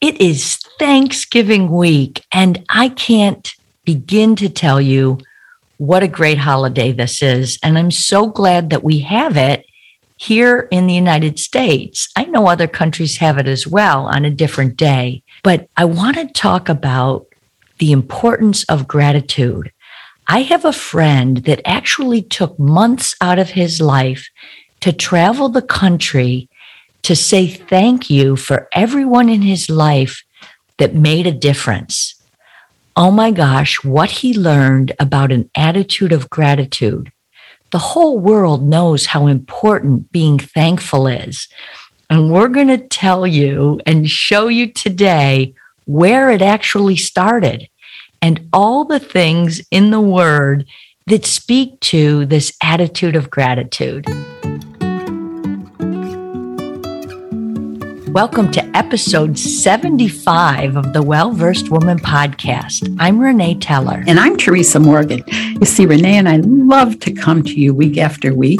It is Thanksgiving week, and I can't begin to tell you what a great holiday this is. And I'm so glad that we have it here in the United States. I know other countries have it as well on a different day, but I want to talk about the importance of gratitude. I have a friend that actually took months out of his life to travel the country to say thank you for everyone in his life that made a difference. Oh my gosh, what he learned about an attitude of gratitude. The whole world knows how important being thankful is. And we're going to tell you and show you today where it actually started and all the things in the word that speak to this attitude of gratitude. Welcome to episode 75 of the Well Versed Woman podcast. I'm Renee Teller. And I'm Teresa Morgan. You see, Renee and I love to come to you week after week,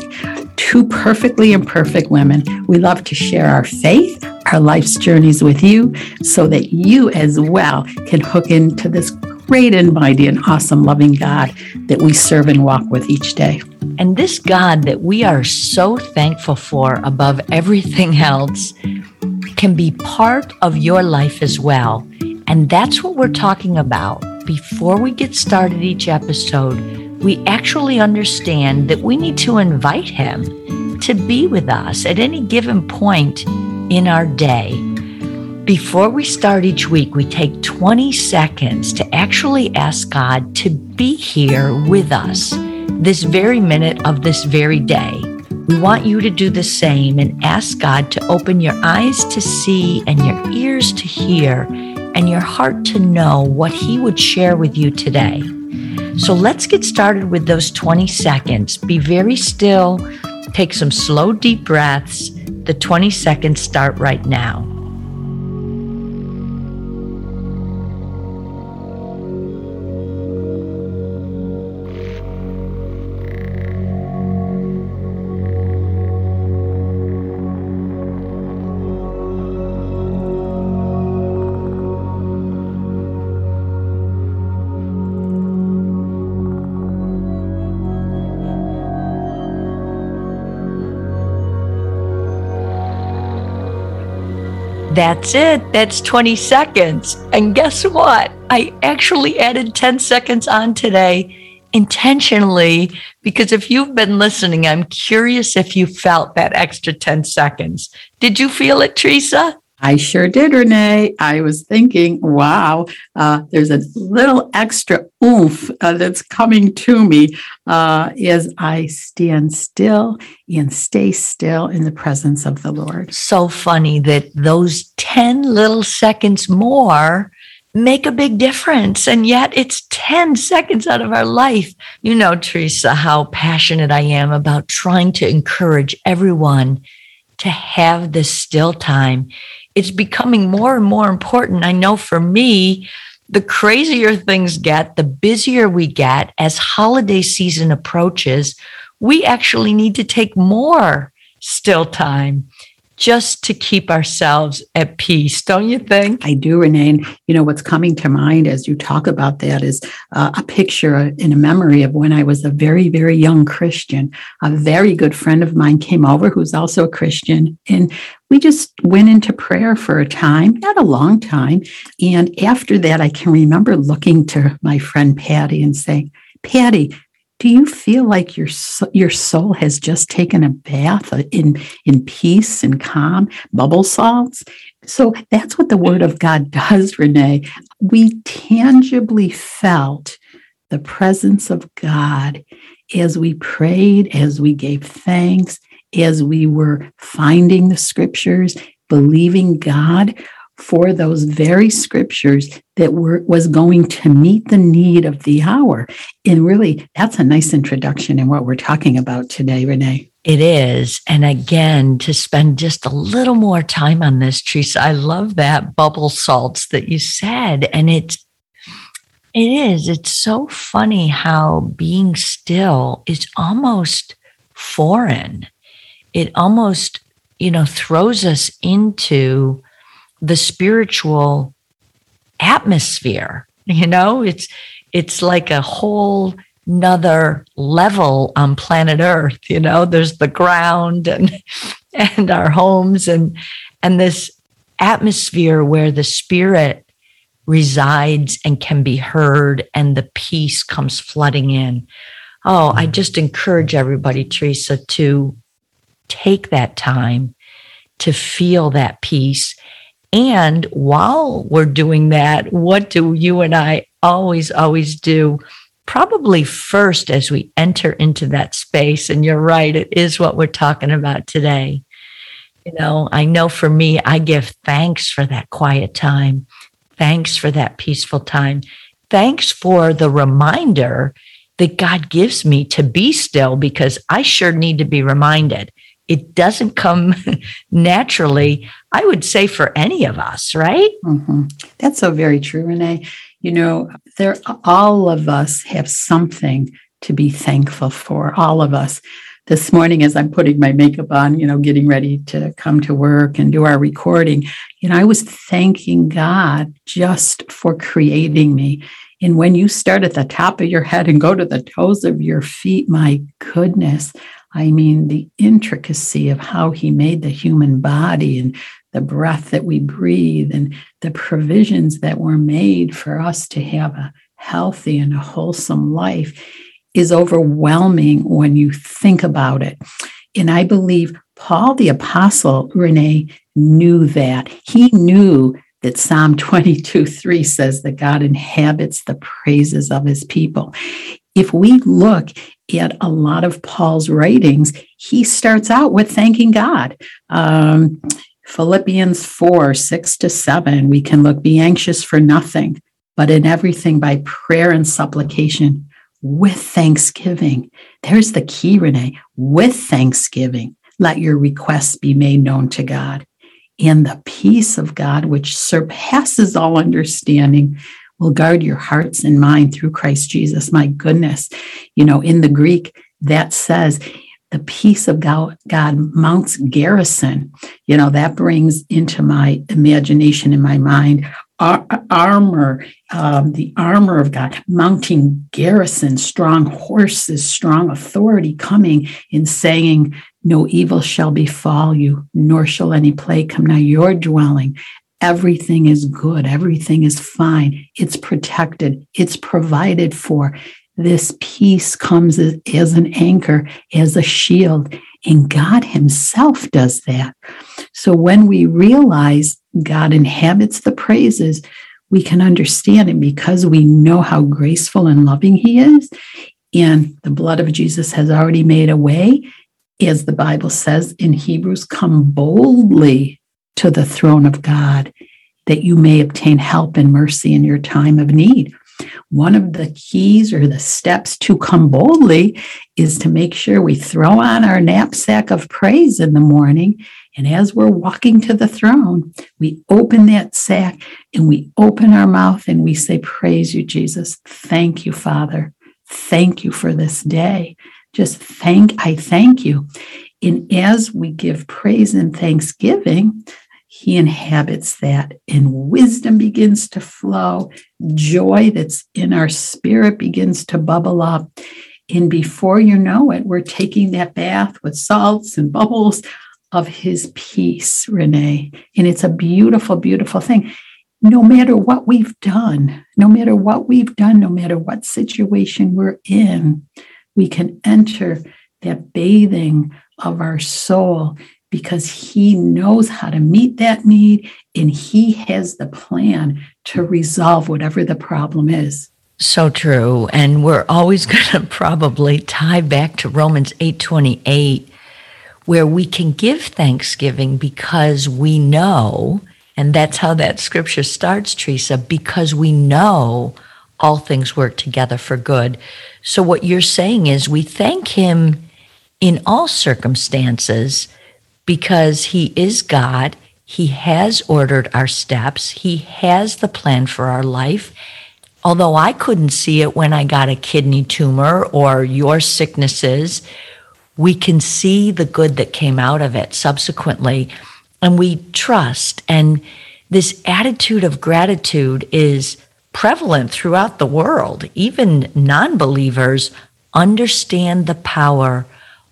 two perfectly imperfect women. We love to share our faith, our life's journeys with you, so that you as well can hook into this great and mighty and awesome loving God that we serve and walk with each day. And this God that we are so thankful for above everything else can be part of your life as well. And that's what we're talking about. Before we get started each episode, we actually understand that we need to invite Him to be with us at any given point in our day. Before we start each week, we take 20 seconds to actually ask God to be here with us this very minute of this very day. We want you to do the same and ask God to open your eyes to see and your ears to hear and your heart to know what He would share with you today. So let's get started with those 20 seconds. Be very still, take some slow, deep breaths. The 20 seconds start right now. That's it. That's 20 seconds. And guess what? I actually added 10 seconds on today intentionally because if you've been listening, I'm curious if you felt that extra 10 seconds. Did you feel it, Teresa? I sure did, Renee. I was thinking, wow, uh, there's a little extra oomph uh, that's coming to me uh, as I stand still and stay still in the presence of the Lord. So funny that those 10 little seconds more make a big difference. And yet it's 10 seconds out of our life. You know, Teresa, how passionate I am about trying to encourage everyone to have this still time it's becoming more and more important. I know for me, the crazier things get, the busier we get as holiday season approaches, we actually need to take more still time just to keep ourselves at peace, don't you think? I do, Renee. you know, what's coming to mind as you talk about that is uh, a picture in a memory of when I was a very, very young Christian. A very good friend of mine came over who's also a Christian, and we just went into prayer for a time, not a long time. And after that, I can remember looking to my friend Patty and saying, Patty, do you feel like your your soul has just taken a bath uh, in in peace and calm bubble salts? So that's what the word of god does renee. We tangibly felt the presence of god as we prayed as we gave thanks as we were finding the scriptures believing god for those very scriptures that were was going to meet the need of the hour. And really, that's a nice introduction in what we're talking about today, Renee. It is. And again, to spend just a little more time on this, Teresa, I love that bubble salts that you said. And it's it is. It's so funny how being still is almost foreign. It almost, you know, throws us into the spiritual atmosphere. You know, it's it's like a whole another level on planet Earth. You know, there's the ground and and our homes and and this atmosphere where the spirit resides and can be heard and the peace comes flooding in. Oh, I mm-hmm. just encourage everybody, Teresa, to take that time to feel that peace. And while we're doing that, what do you and I always, always do? Probably first as we enter into that space. And you're right, it is what we're talking about today. You know, I know for me, I give thanks for that quiet time. Thanks for that peaceful time. Thanks for the reminder that God gives me to be still because I sure need to be reminded. It doesn't come naturally, I would say, for any of us, right? Mm-hmm. That's so very true, Renee. You know, there all of us have something to be thankful for, all of us. This morning, as I'm putting my makeup on, you know, getting ready to come to work and do our recording, you know, I was thanking God just for creating me and when you start at the top of your head and go to the toes of your feet, my goodness, I mean, the intricacy of how he made the human body and the breath that we breathe and the provisions that were made for us to have a healthy and a wholesome life is overwhelming when you think about it. And I believe Paul the Apostle, Renee, knew that. He knew that Psalm 22 3 says that God inhabits the praises of his people. If we look at a lot of Paul's writings, he starts out with thanking God. Um, Philippians 4 6 to 7, we can look, be anxious for nothing, but in everything by prayer and supplication with thanksgiving. There's the key, Renee, with thanksgiving. Let your requests be made known to God and the peace of God, which surpasses all understanding, will guard your hearts and mind through Christ Jesus. My goodness. You know, in the Greek, that says, the peace of God, mounts garrison. You know, that brings into my imagination in my mind ar- armor, um, the armor of God, mounting garrison, strong horses, strong authority coming and saying, No evil shall befall you, nor shall any plague come nigh your dwelling. Everything is good. Everything is fine. It's protected. It's provided for. This peace comes as, as an anchor, as a shield. And God Himself does that. So when we realize God inhabits the praises, we can understand it because we know how graceful and loving He is. And the blood of Jesus has already made a way, as the Bible says in Hebrews, come boldly to the throne of God that you may obtain help and mercy in your time of need. One of the keys or the steps to come boldly is to make sure we throw on our knapsack of praise in the morning. And as we're walking to the throne, we open that sack and we open our mouth and we say, Praise you, Jesus. Thank you, Father. Thank you for this day. Just thank, I thank you. And as we give praise and thanksgiving, he inhabits that, and wisdom begins to flow. Joy that's in our spirit begins to bubble up. And before you know it, we're taking that bath with salts and bubbles of his peace, Renee. And it's a beautiful, beautiful thing. No matter what we've done, no matter what we've done, no matter what situation we're in, we can enter that bathing of our soul because he knows how to meet that need and he has the plan to resolve whatever the problem is. So true. And we're always going to probably tie back to Romans 8:28 where we can give thanksgiving because we know and that's how that scripture starts, Teresa, because we know all things work together for good. So what you're saying is we thank him in all circumstances because He is God. He has ordered our steps. He has the plan for our life. Although I couldn't see it when I got a kidney tumor or your sicknesses, we can see the good that came out of it subsequently. And we trust. And this attitude of gratitude is prevalent throughout the world. Even non believers understand the power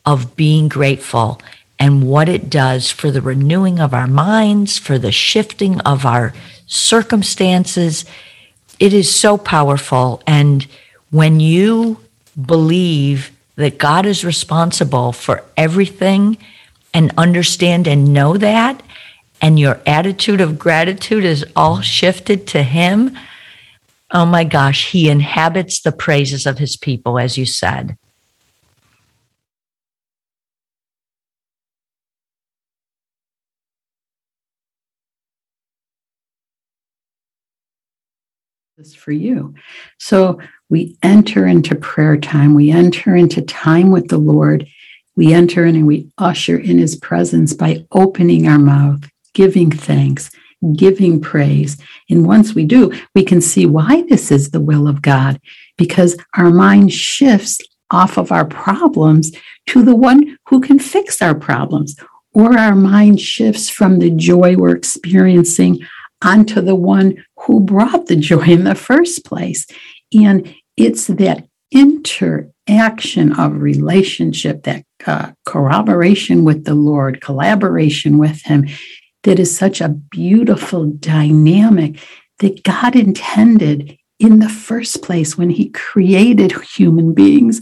of being grateful and what it does for the renewing of our minds, for the shifting of our circumstances. It is so powerful. And when you believe that God is responsible for everything and understand and know that, and your attitude of gratitude is all shifted to Him, oh my gosh, He inhabits the praises of His people, as you said. For you. So we enter into prayer time, we enter into time with the Lord, we enter in and we usher in his presence by opening our mouth, giving thanks, giving praise. And once we do, we can see why this is the will of God because our mind shifts off of our problems to the one who can fix our problems. Or our mind shifts from the joy we're experiencing onto the one who brought the joy in the first place. And it's that interaction of relationship, that uh, corroboration with the Lord, collaboration with Him, that is such a beautiful dynamic that God intended in the first place when He created human beings.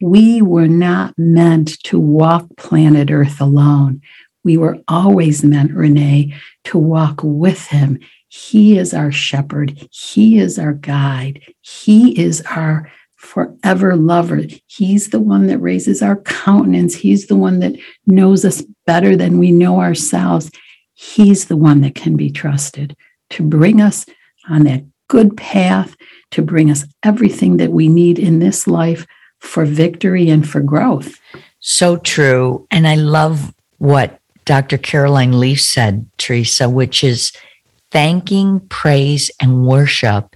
We were not meant to walk planet Earth alone. We were always meant, Renee, to walk with him. He is our shepherd. He is our guide. He is our forever lover. He's the one that raises our countenance. He's the one that knows us better than we know ourselves. He's the one that can be trusted to bring us on that good path, to bring us everything that we need in this life for victory and for growth. So true. And I love what Dr. Caroline Leaf said, Teresa, which is thanking, praise, and worship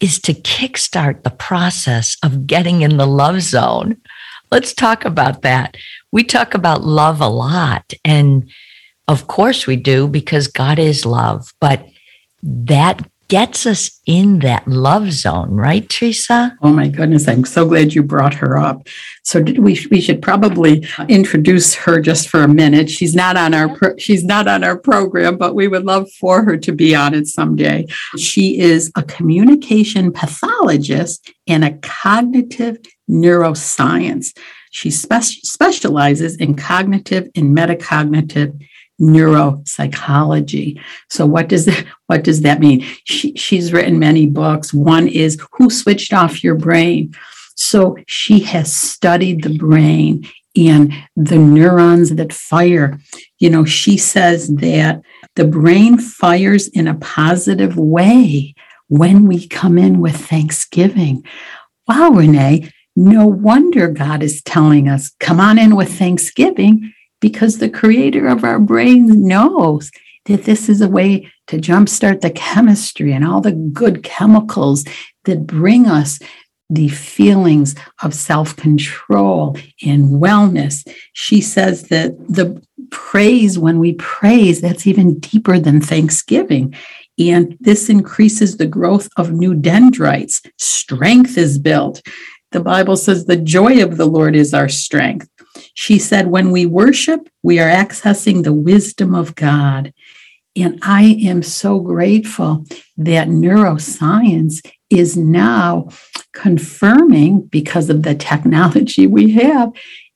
is to kickstart the process of getting in the love zone. Let's talk about that. We talk about love a lot. And of course we do because God is love, but that gets us in that love zone, right, Teresa? Oh my goodness, I'm so glad you brought her up. So we we should probably introduce her just for a minute. She's not on our pro, she's not on our program, but we would love for her to be on it someday. She is a communication pathologist and a cognitive neuroscience. She spe- specializes in cognitive and metacognitive neuropsychology. So what does that, what does that mean? She, she's written many books. One is Who Switched Off Your Brain? So she has studied the brain and the neurons that fire. You know, she says that the brain fires in a positive way when we come in with thanksgiving. Wow, Renee, no wonder God is telling us, come on in with thanksgiving because the creator of our brains knows that this is a way to jumpstart the chemistry and all the good chemicals that bring us the feelings of self control and wellness. She says that the praise, when we praise, that's even deeper than thanksgiving. And this increases the growth of new dendrites. Strength is built. The Bible says the joy of the Lord is our strength. She said, when we worship, we are accessing the wisdom of God. And I am so grateful that neuroscience is now confirming, because of the technology we have,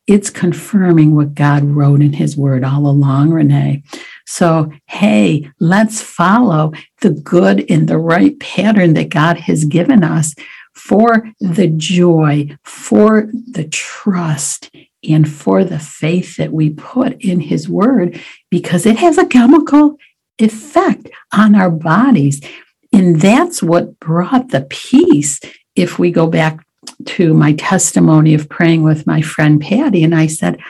it's confirming what God wrote in his word all along, Renee. So, hey, let's follow the good and the right pattern that God has given us for the joy, for the trust, and for the faith that we put in his word because it has a chemical effect on our bodies. And that's what brought the peace. If we go back to my testimony of praying with my friend Patty, and I said,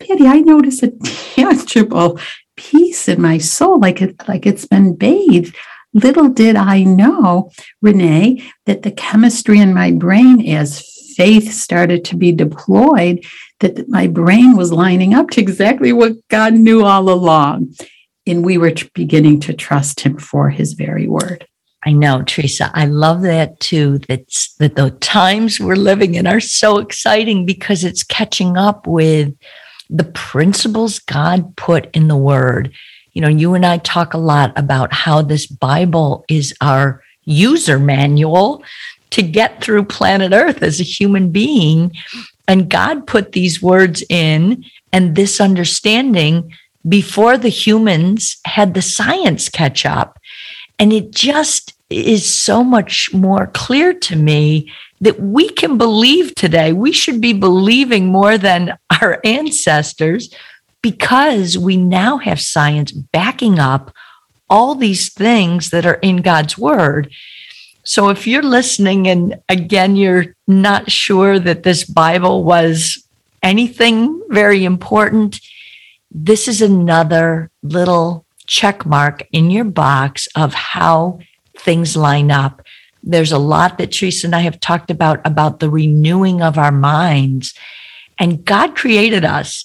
Patty, I notice a tangible peace in my soul, like it, like it's been bathed. Little did I know, Renee, that the chemistry in my brain, as faith started to be deployed, that my brain was lining up to exactly what God knew all along. and we were beginning to trust him for his very word. I know, Teresa. I love that too. That's that the times we're living in are so exciting because it's catching up with the principles God put in the word. You know, you and I talk a lot about how this Bible is our user manual to get through planet Earth as a human being. And God put these words in and this understanding before the humans had the science catch up. And it just is so much more clear to me that we can believe today. We should be believing more than our ancestors because we now have science backing up all these things that are in God's word. So if you're listening and again, you're not sure that this Bible was anything very important, this is another little check mark in your box of how things line up. There's a lot that Teresa and I have talked about, about the renewing of our minds. And God created us.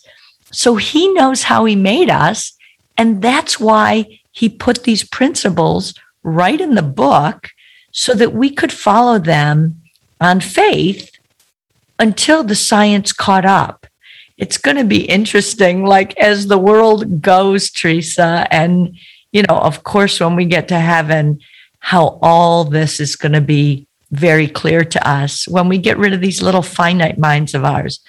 So he knows how he made us. And that's why he put these principles right in the book so that we could follow them on faith until the science caught up. It's going to be interesting, like as the world goes, Teresa. And, you know, of course, when we get to heaven, how all this is going to be very clear to us when we get rid of these little finite minds of ours.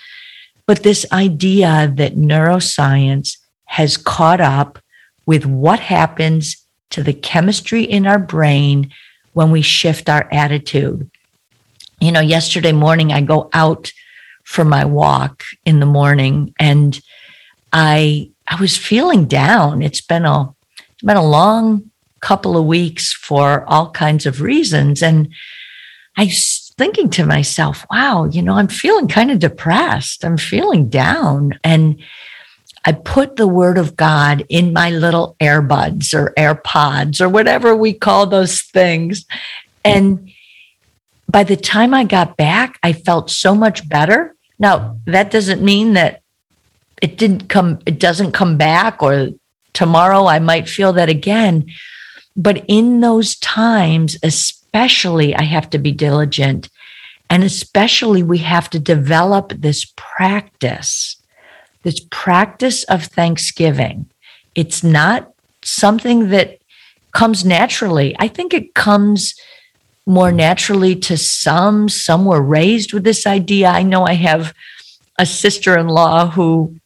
But this idea that neuroscience has caught up with what happens to the chemistry in our brain when we shift our attitude. You know, yesterday morning, I go out for my walk in the morning and I I was feeling down. It's been a it's been a long couple of weeks for all kinds of reasons. And I was thinking to myself, wow, you know, I'm feeling kind of depressed. I'm feeling down. And I put the word of God in my little earbuds or AirPods or whatever we call those things. And by the time I got back, I felt so much better. Now, that doesn't mean that it didn't come, it doesn't come back, or tomorrow I might feel that again. But in those times, especially, I have to be diligent. And especially, we have to develop this practice, this practice of thanksgiving. It's not something that comes naturally. I think it comes more naturally to some. Some were raised with this idea. I know I have a sister in law who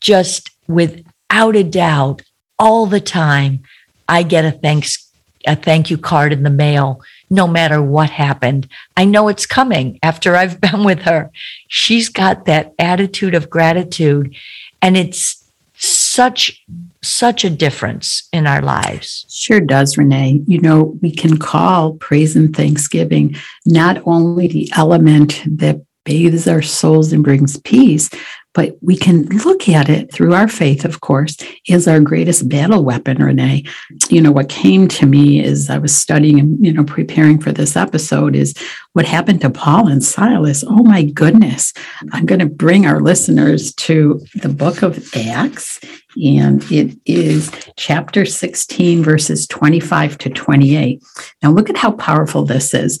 just without a doubt, all the time, I get a thanks a thank you card in the mail no matter what happened. I know it's coming after I've been with her. She's got that attitude of gratitude and it's such such a difference in our lives. Sure does, Renee. You know, we can call praise and thanksgiving not only the element that bathes our souls and brings peace, but we can look at it through our faith, of course, is our greatest battle weapon, Renee. You know, what came to me as I was studying and, you know, preparing for this episode is what happened to Paul and Silas. Oh my goodness. I'm going to bring our listeners to the book of Acts, and it is chapter 16, verses 25 to 28. Now, look at how powerful this is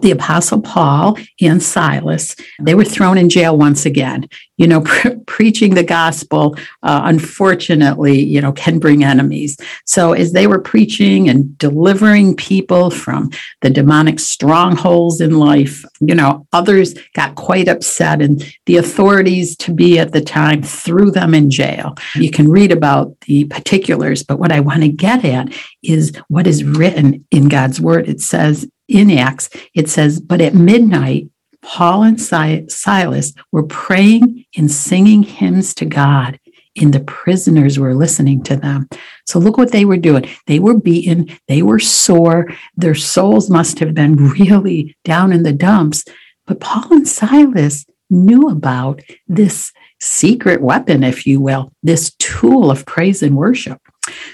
the apostle paul and silas. They were thrown in jail once again. You know pre- preaching the gospel uh, unfortunately you know can bring enemies. So as they were preaching and delivering people from the demonic strongholds in life you know others got quite upset and the authorities to be at the time threw them in jail. You can read about the particulars but what i want to get at is what is written in god's word. It says in Acts, it says, But at midnight, Paul and Silas were praying and singing hymns to God, and the prisoners were listening to them. So look what they were doing. They were beaten, they were sore, their souls must have been really down in the dumps. But Paul and Silas knew about this secret weapon, if you will, this tool of praise and worship.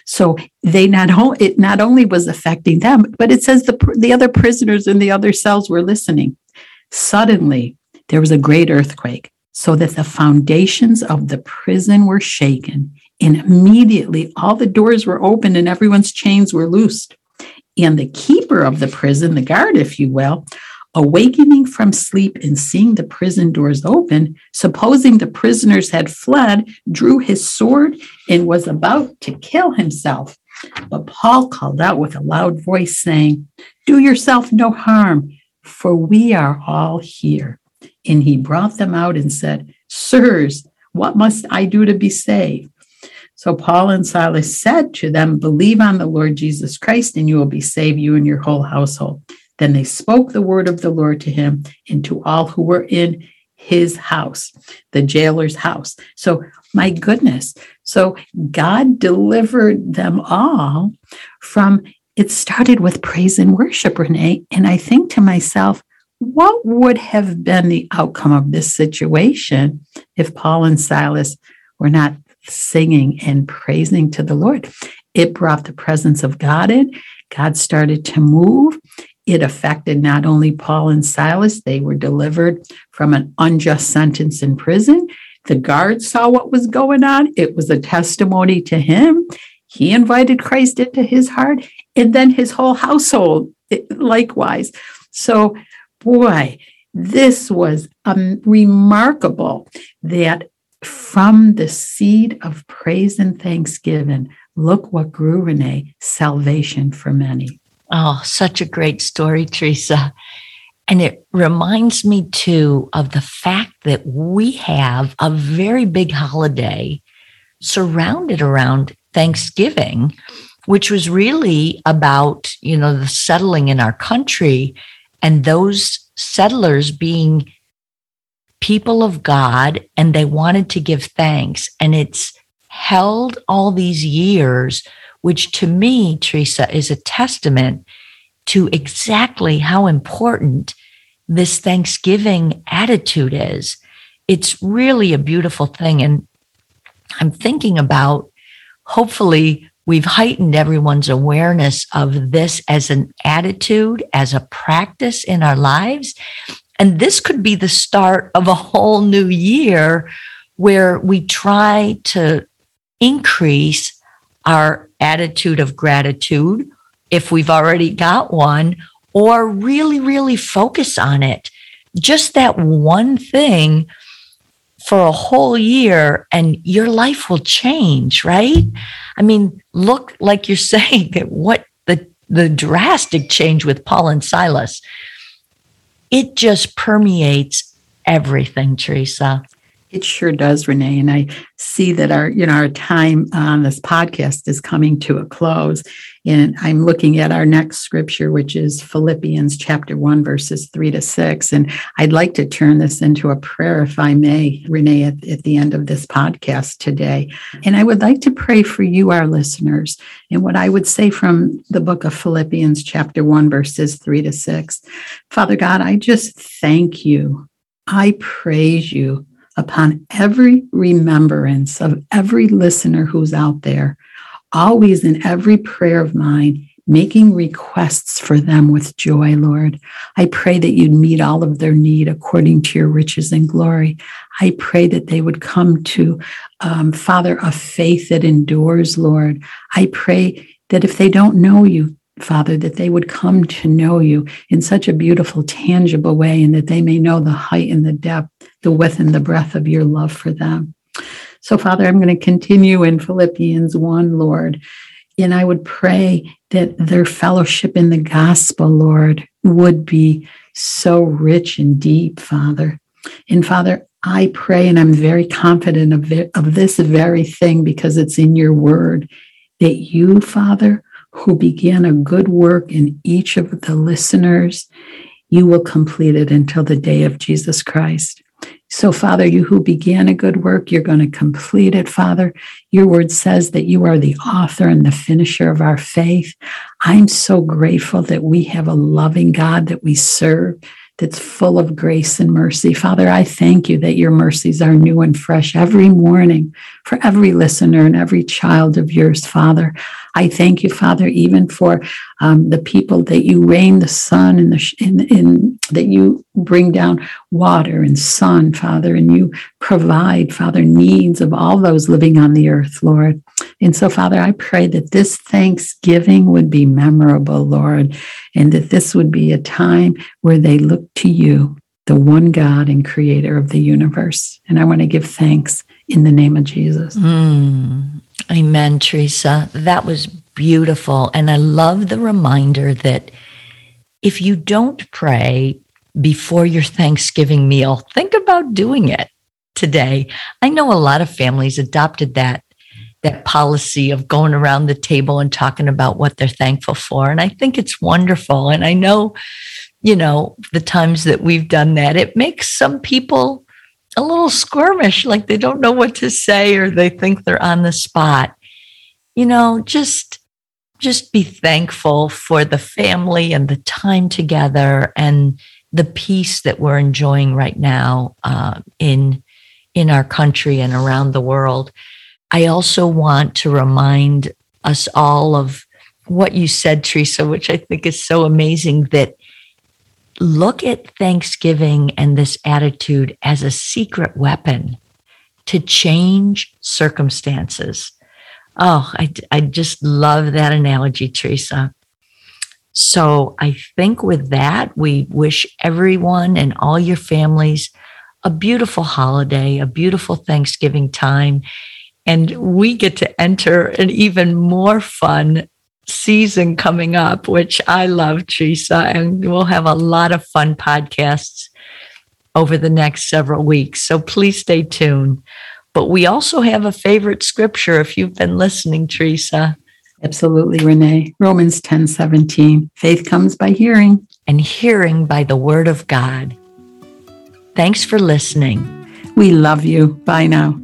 So they not only it not only was affecting them, but it says the the other prisoners in the other cells were listening. Suddenly, there was a great earthquake, so that the foundations of the prison were shaken, And immediately all the doors were opened and everyone's chains were loosed. And the keeper of the prison, the guard, if you will, awakening from sleep and seeing the prison doors open, supposing the prisoners had fled, drew his sword and was about to kill himself. But Paul called out with a loud voice, saying, Do yourself no harm, for we are all here. And he brought them out and said, Sirs, what must I do to be saved? So Paul and Silas said to them, Believe on the Lord Jesus Christ, and you will be saved, you and your whole household. Then they spoke the word of the Lord to him and to all who were in his house, the jailer's house. So, my goodness. So, God delivered them all from it started with praise and worship, Renee. And I think to myself, what would have been the outcome of this situation if Paul and Silas were not singing and praising to the Lord? It brought the presence of God in. God started to move. It affected not only Paul and Silas, they were delivered from an unjust sentence in prison. The guards saw what was going on. It was a testimony to him. He invited Christ into his heart and then his whole household likewise. So, boy, this was um, remarkable that from the seed of praise and thanksgiving, look what grew, Renee salvation for many. Oh, such a great story, Teresa. And it reminds me too of the fact that we have a very big holiday surrounded around Thanksgiving, which was really about, you know, the settling in our country and those settlers being people of God and they wanted to give thanks. And it's held all these years which to me, Teresa, is a testament to exactly how important this Thanksgiving attitude is. It's really a beautiful thing. And I'm thinking about hopefully we've heightened everyone's awareness of this as an attitude, as a practice in our lives. And this could be the start of a whole new year where we try to increase our attitude of gratitude, if we've already got one, or really, really focus on it. Just that one thing for a whole year and your life will change, right? I mean, look like you're saying that what the the drastic change with Paul and Silas. It just permeates everything, Teresa. It sure does, Renee. And I see that our, you know, our time on this podcast is coming to a close. And I'm looking at our next scripture, which is Philippians chapter one, verses three to six. And I'd like to turn this into a prayer, if I may, Renee, at, at the end of this podcast today. And I would like to pray for you, our listeners. And what I would say from the book of Philippians chapter one, verses three to six. Father God, I just thank you. I praise you upon every remembrance of every listener who's out there, always in every prayer of mine, making requests for them with joy, Lord. I pray that you'd meet all of their need according to your riches and glory. I pray that they would come to, um, Father, a faith that endures, Lord. I pray that if they don't know you, Father, that they would come to know you in such a beautiful, tangible way, and that they may know the height and the depth, the width and the breadth of your love for them. So, Father, I'm going to continue in Philippians 1, Lord, and I would pray that their fellowship in the gospel, Lord, would be so rich and deep, Father. And Father, I pray, and I'm very confident of, it, of this very thing because it's in your word, that you, Father, who began a good work in each of the listeners, you will complete it until the day of Jesus Christ. So, Father, you who began a good work, you're going to complete it, Father. Your word says that you are the author and the finisher of our faith. I'm so grateful that we have a loving God that we serve that's full of grace and mercy. Father, I thank you that your mercies are new and fresh every morning for every listener and every child of yours, Father. I thank you, Father, even for um, the people that you rain the sun and the in, in that you bring down water and sun, Father, and you provide, Father, needs of all those living on the earth, Lord. And so, Father, I pray that this Thanksgiving would be memorable, Lord, and that this would be a time where they look to you, the one God and creator of the universe. And I want to give thanks in the name of Jesus. Mm. Amen, Teresa. That was beautiful. And I love the reminder that if you don't pray before your Thanksgiving meal, think about doing it today. I know a lot of families adopted that that policy of going around the table and talking about what they're thankful for. And I think it's wonderful. And I know, you know, the times that we've done that, it makes some people a little squirmish, like they don't know what to say or they think they're on the spot. You know, just just be thankful for the family and the time together and the peace that we're enjoying right now uh, in in our country and around the world. I also want to remind us all of what you said, Teresa, which I think is so amazing that look at Thanksgiving and this attitude as a secret weapon to change circumstances. Oh, I, I just love that analogy, Teresa. So I think with that, we wish everyone and all your families a beautiful holiday, a beautiful Thanksgiving time. And we get to enter an even more fun season coming up, which I love, Teresa, and we'll have a lot of fun podcasts over the next several weeks. So please stay tuned. But we also have a favorite scripture if you've been listening, Teresa. Absolutely, Renee. Romans 10 17. Faith comes by hearing, and hearing by the word of God. Thanks for listening. We love you. Bye now.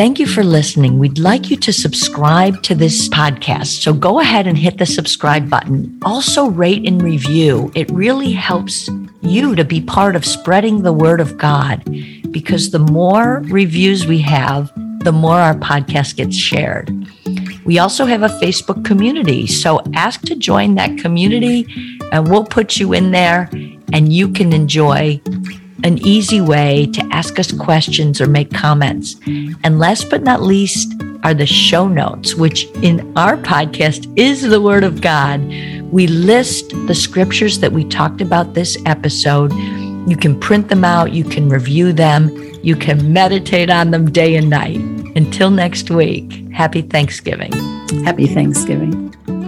Thank you for listening. We'd like you to subscribe to this podcast. So go ahead and hit the subscribe button. Also, rate and review. It really helps you to be part of spreading the word of God because the more reviews we have, the more our podcast gets shared. We also have a Facebook community. So ask to join that community and we'll put you in there and you can enjoy an easy way to ask us questions or make comments. And last but not least are the show notes, which in our podcast is the Word of God. We list the scriptures that we talked about this episode. You can print them out, you can review them, you can meditate on them day and night. Until next week, happy Thanksgiving. Happy Thanksgiving.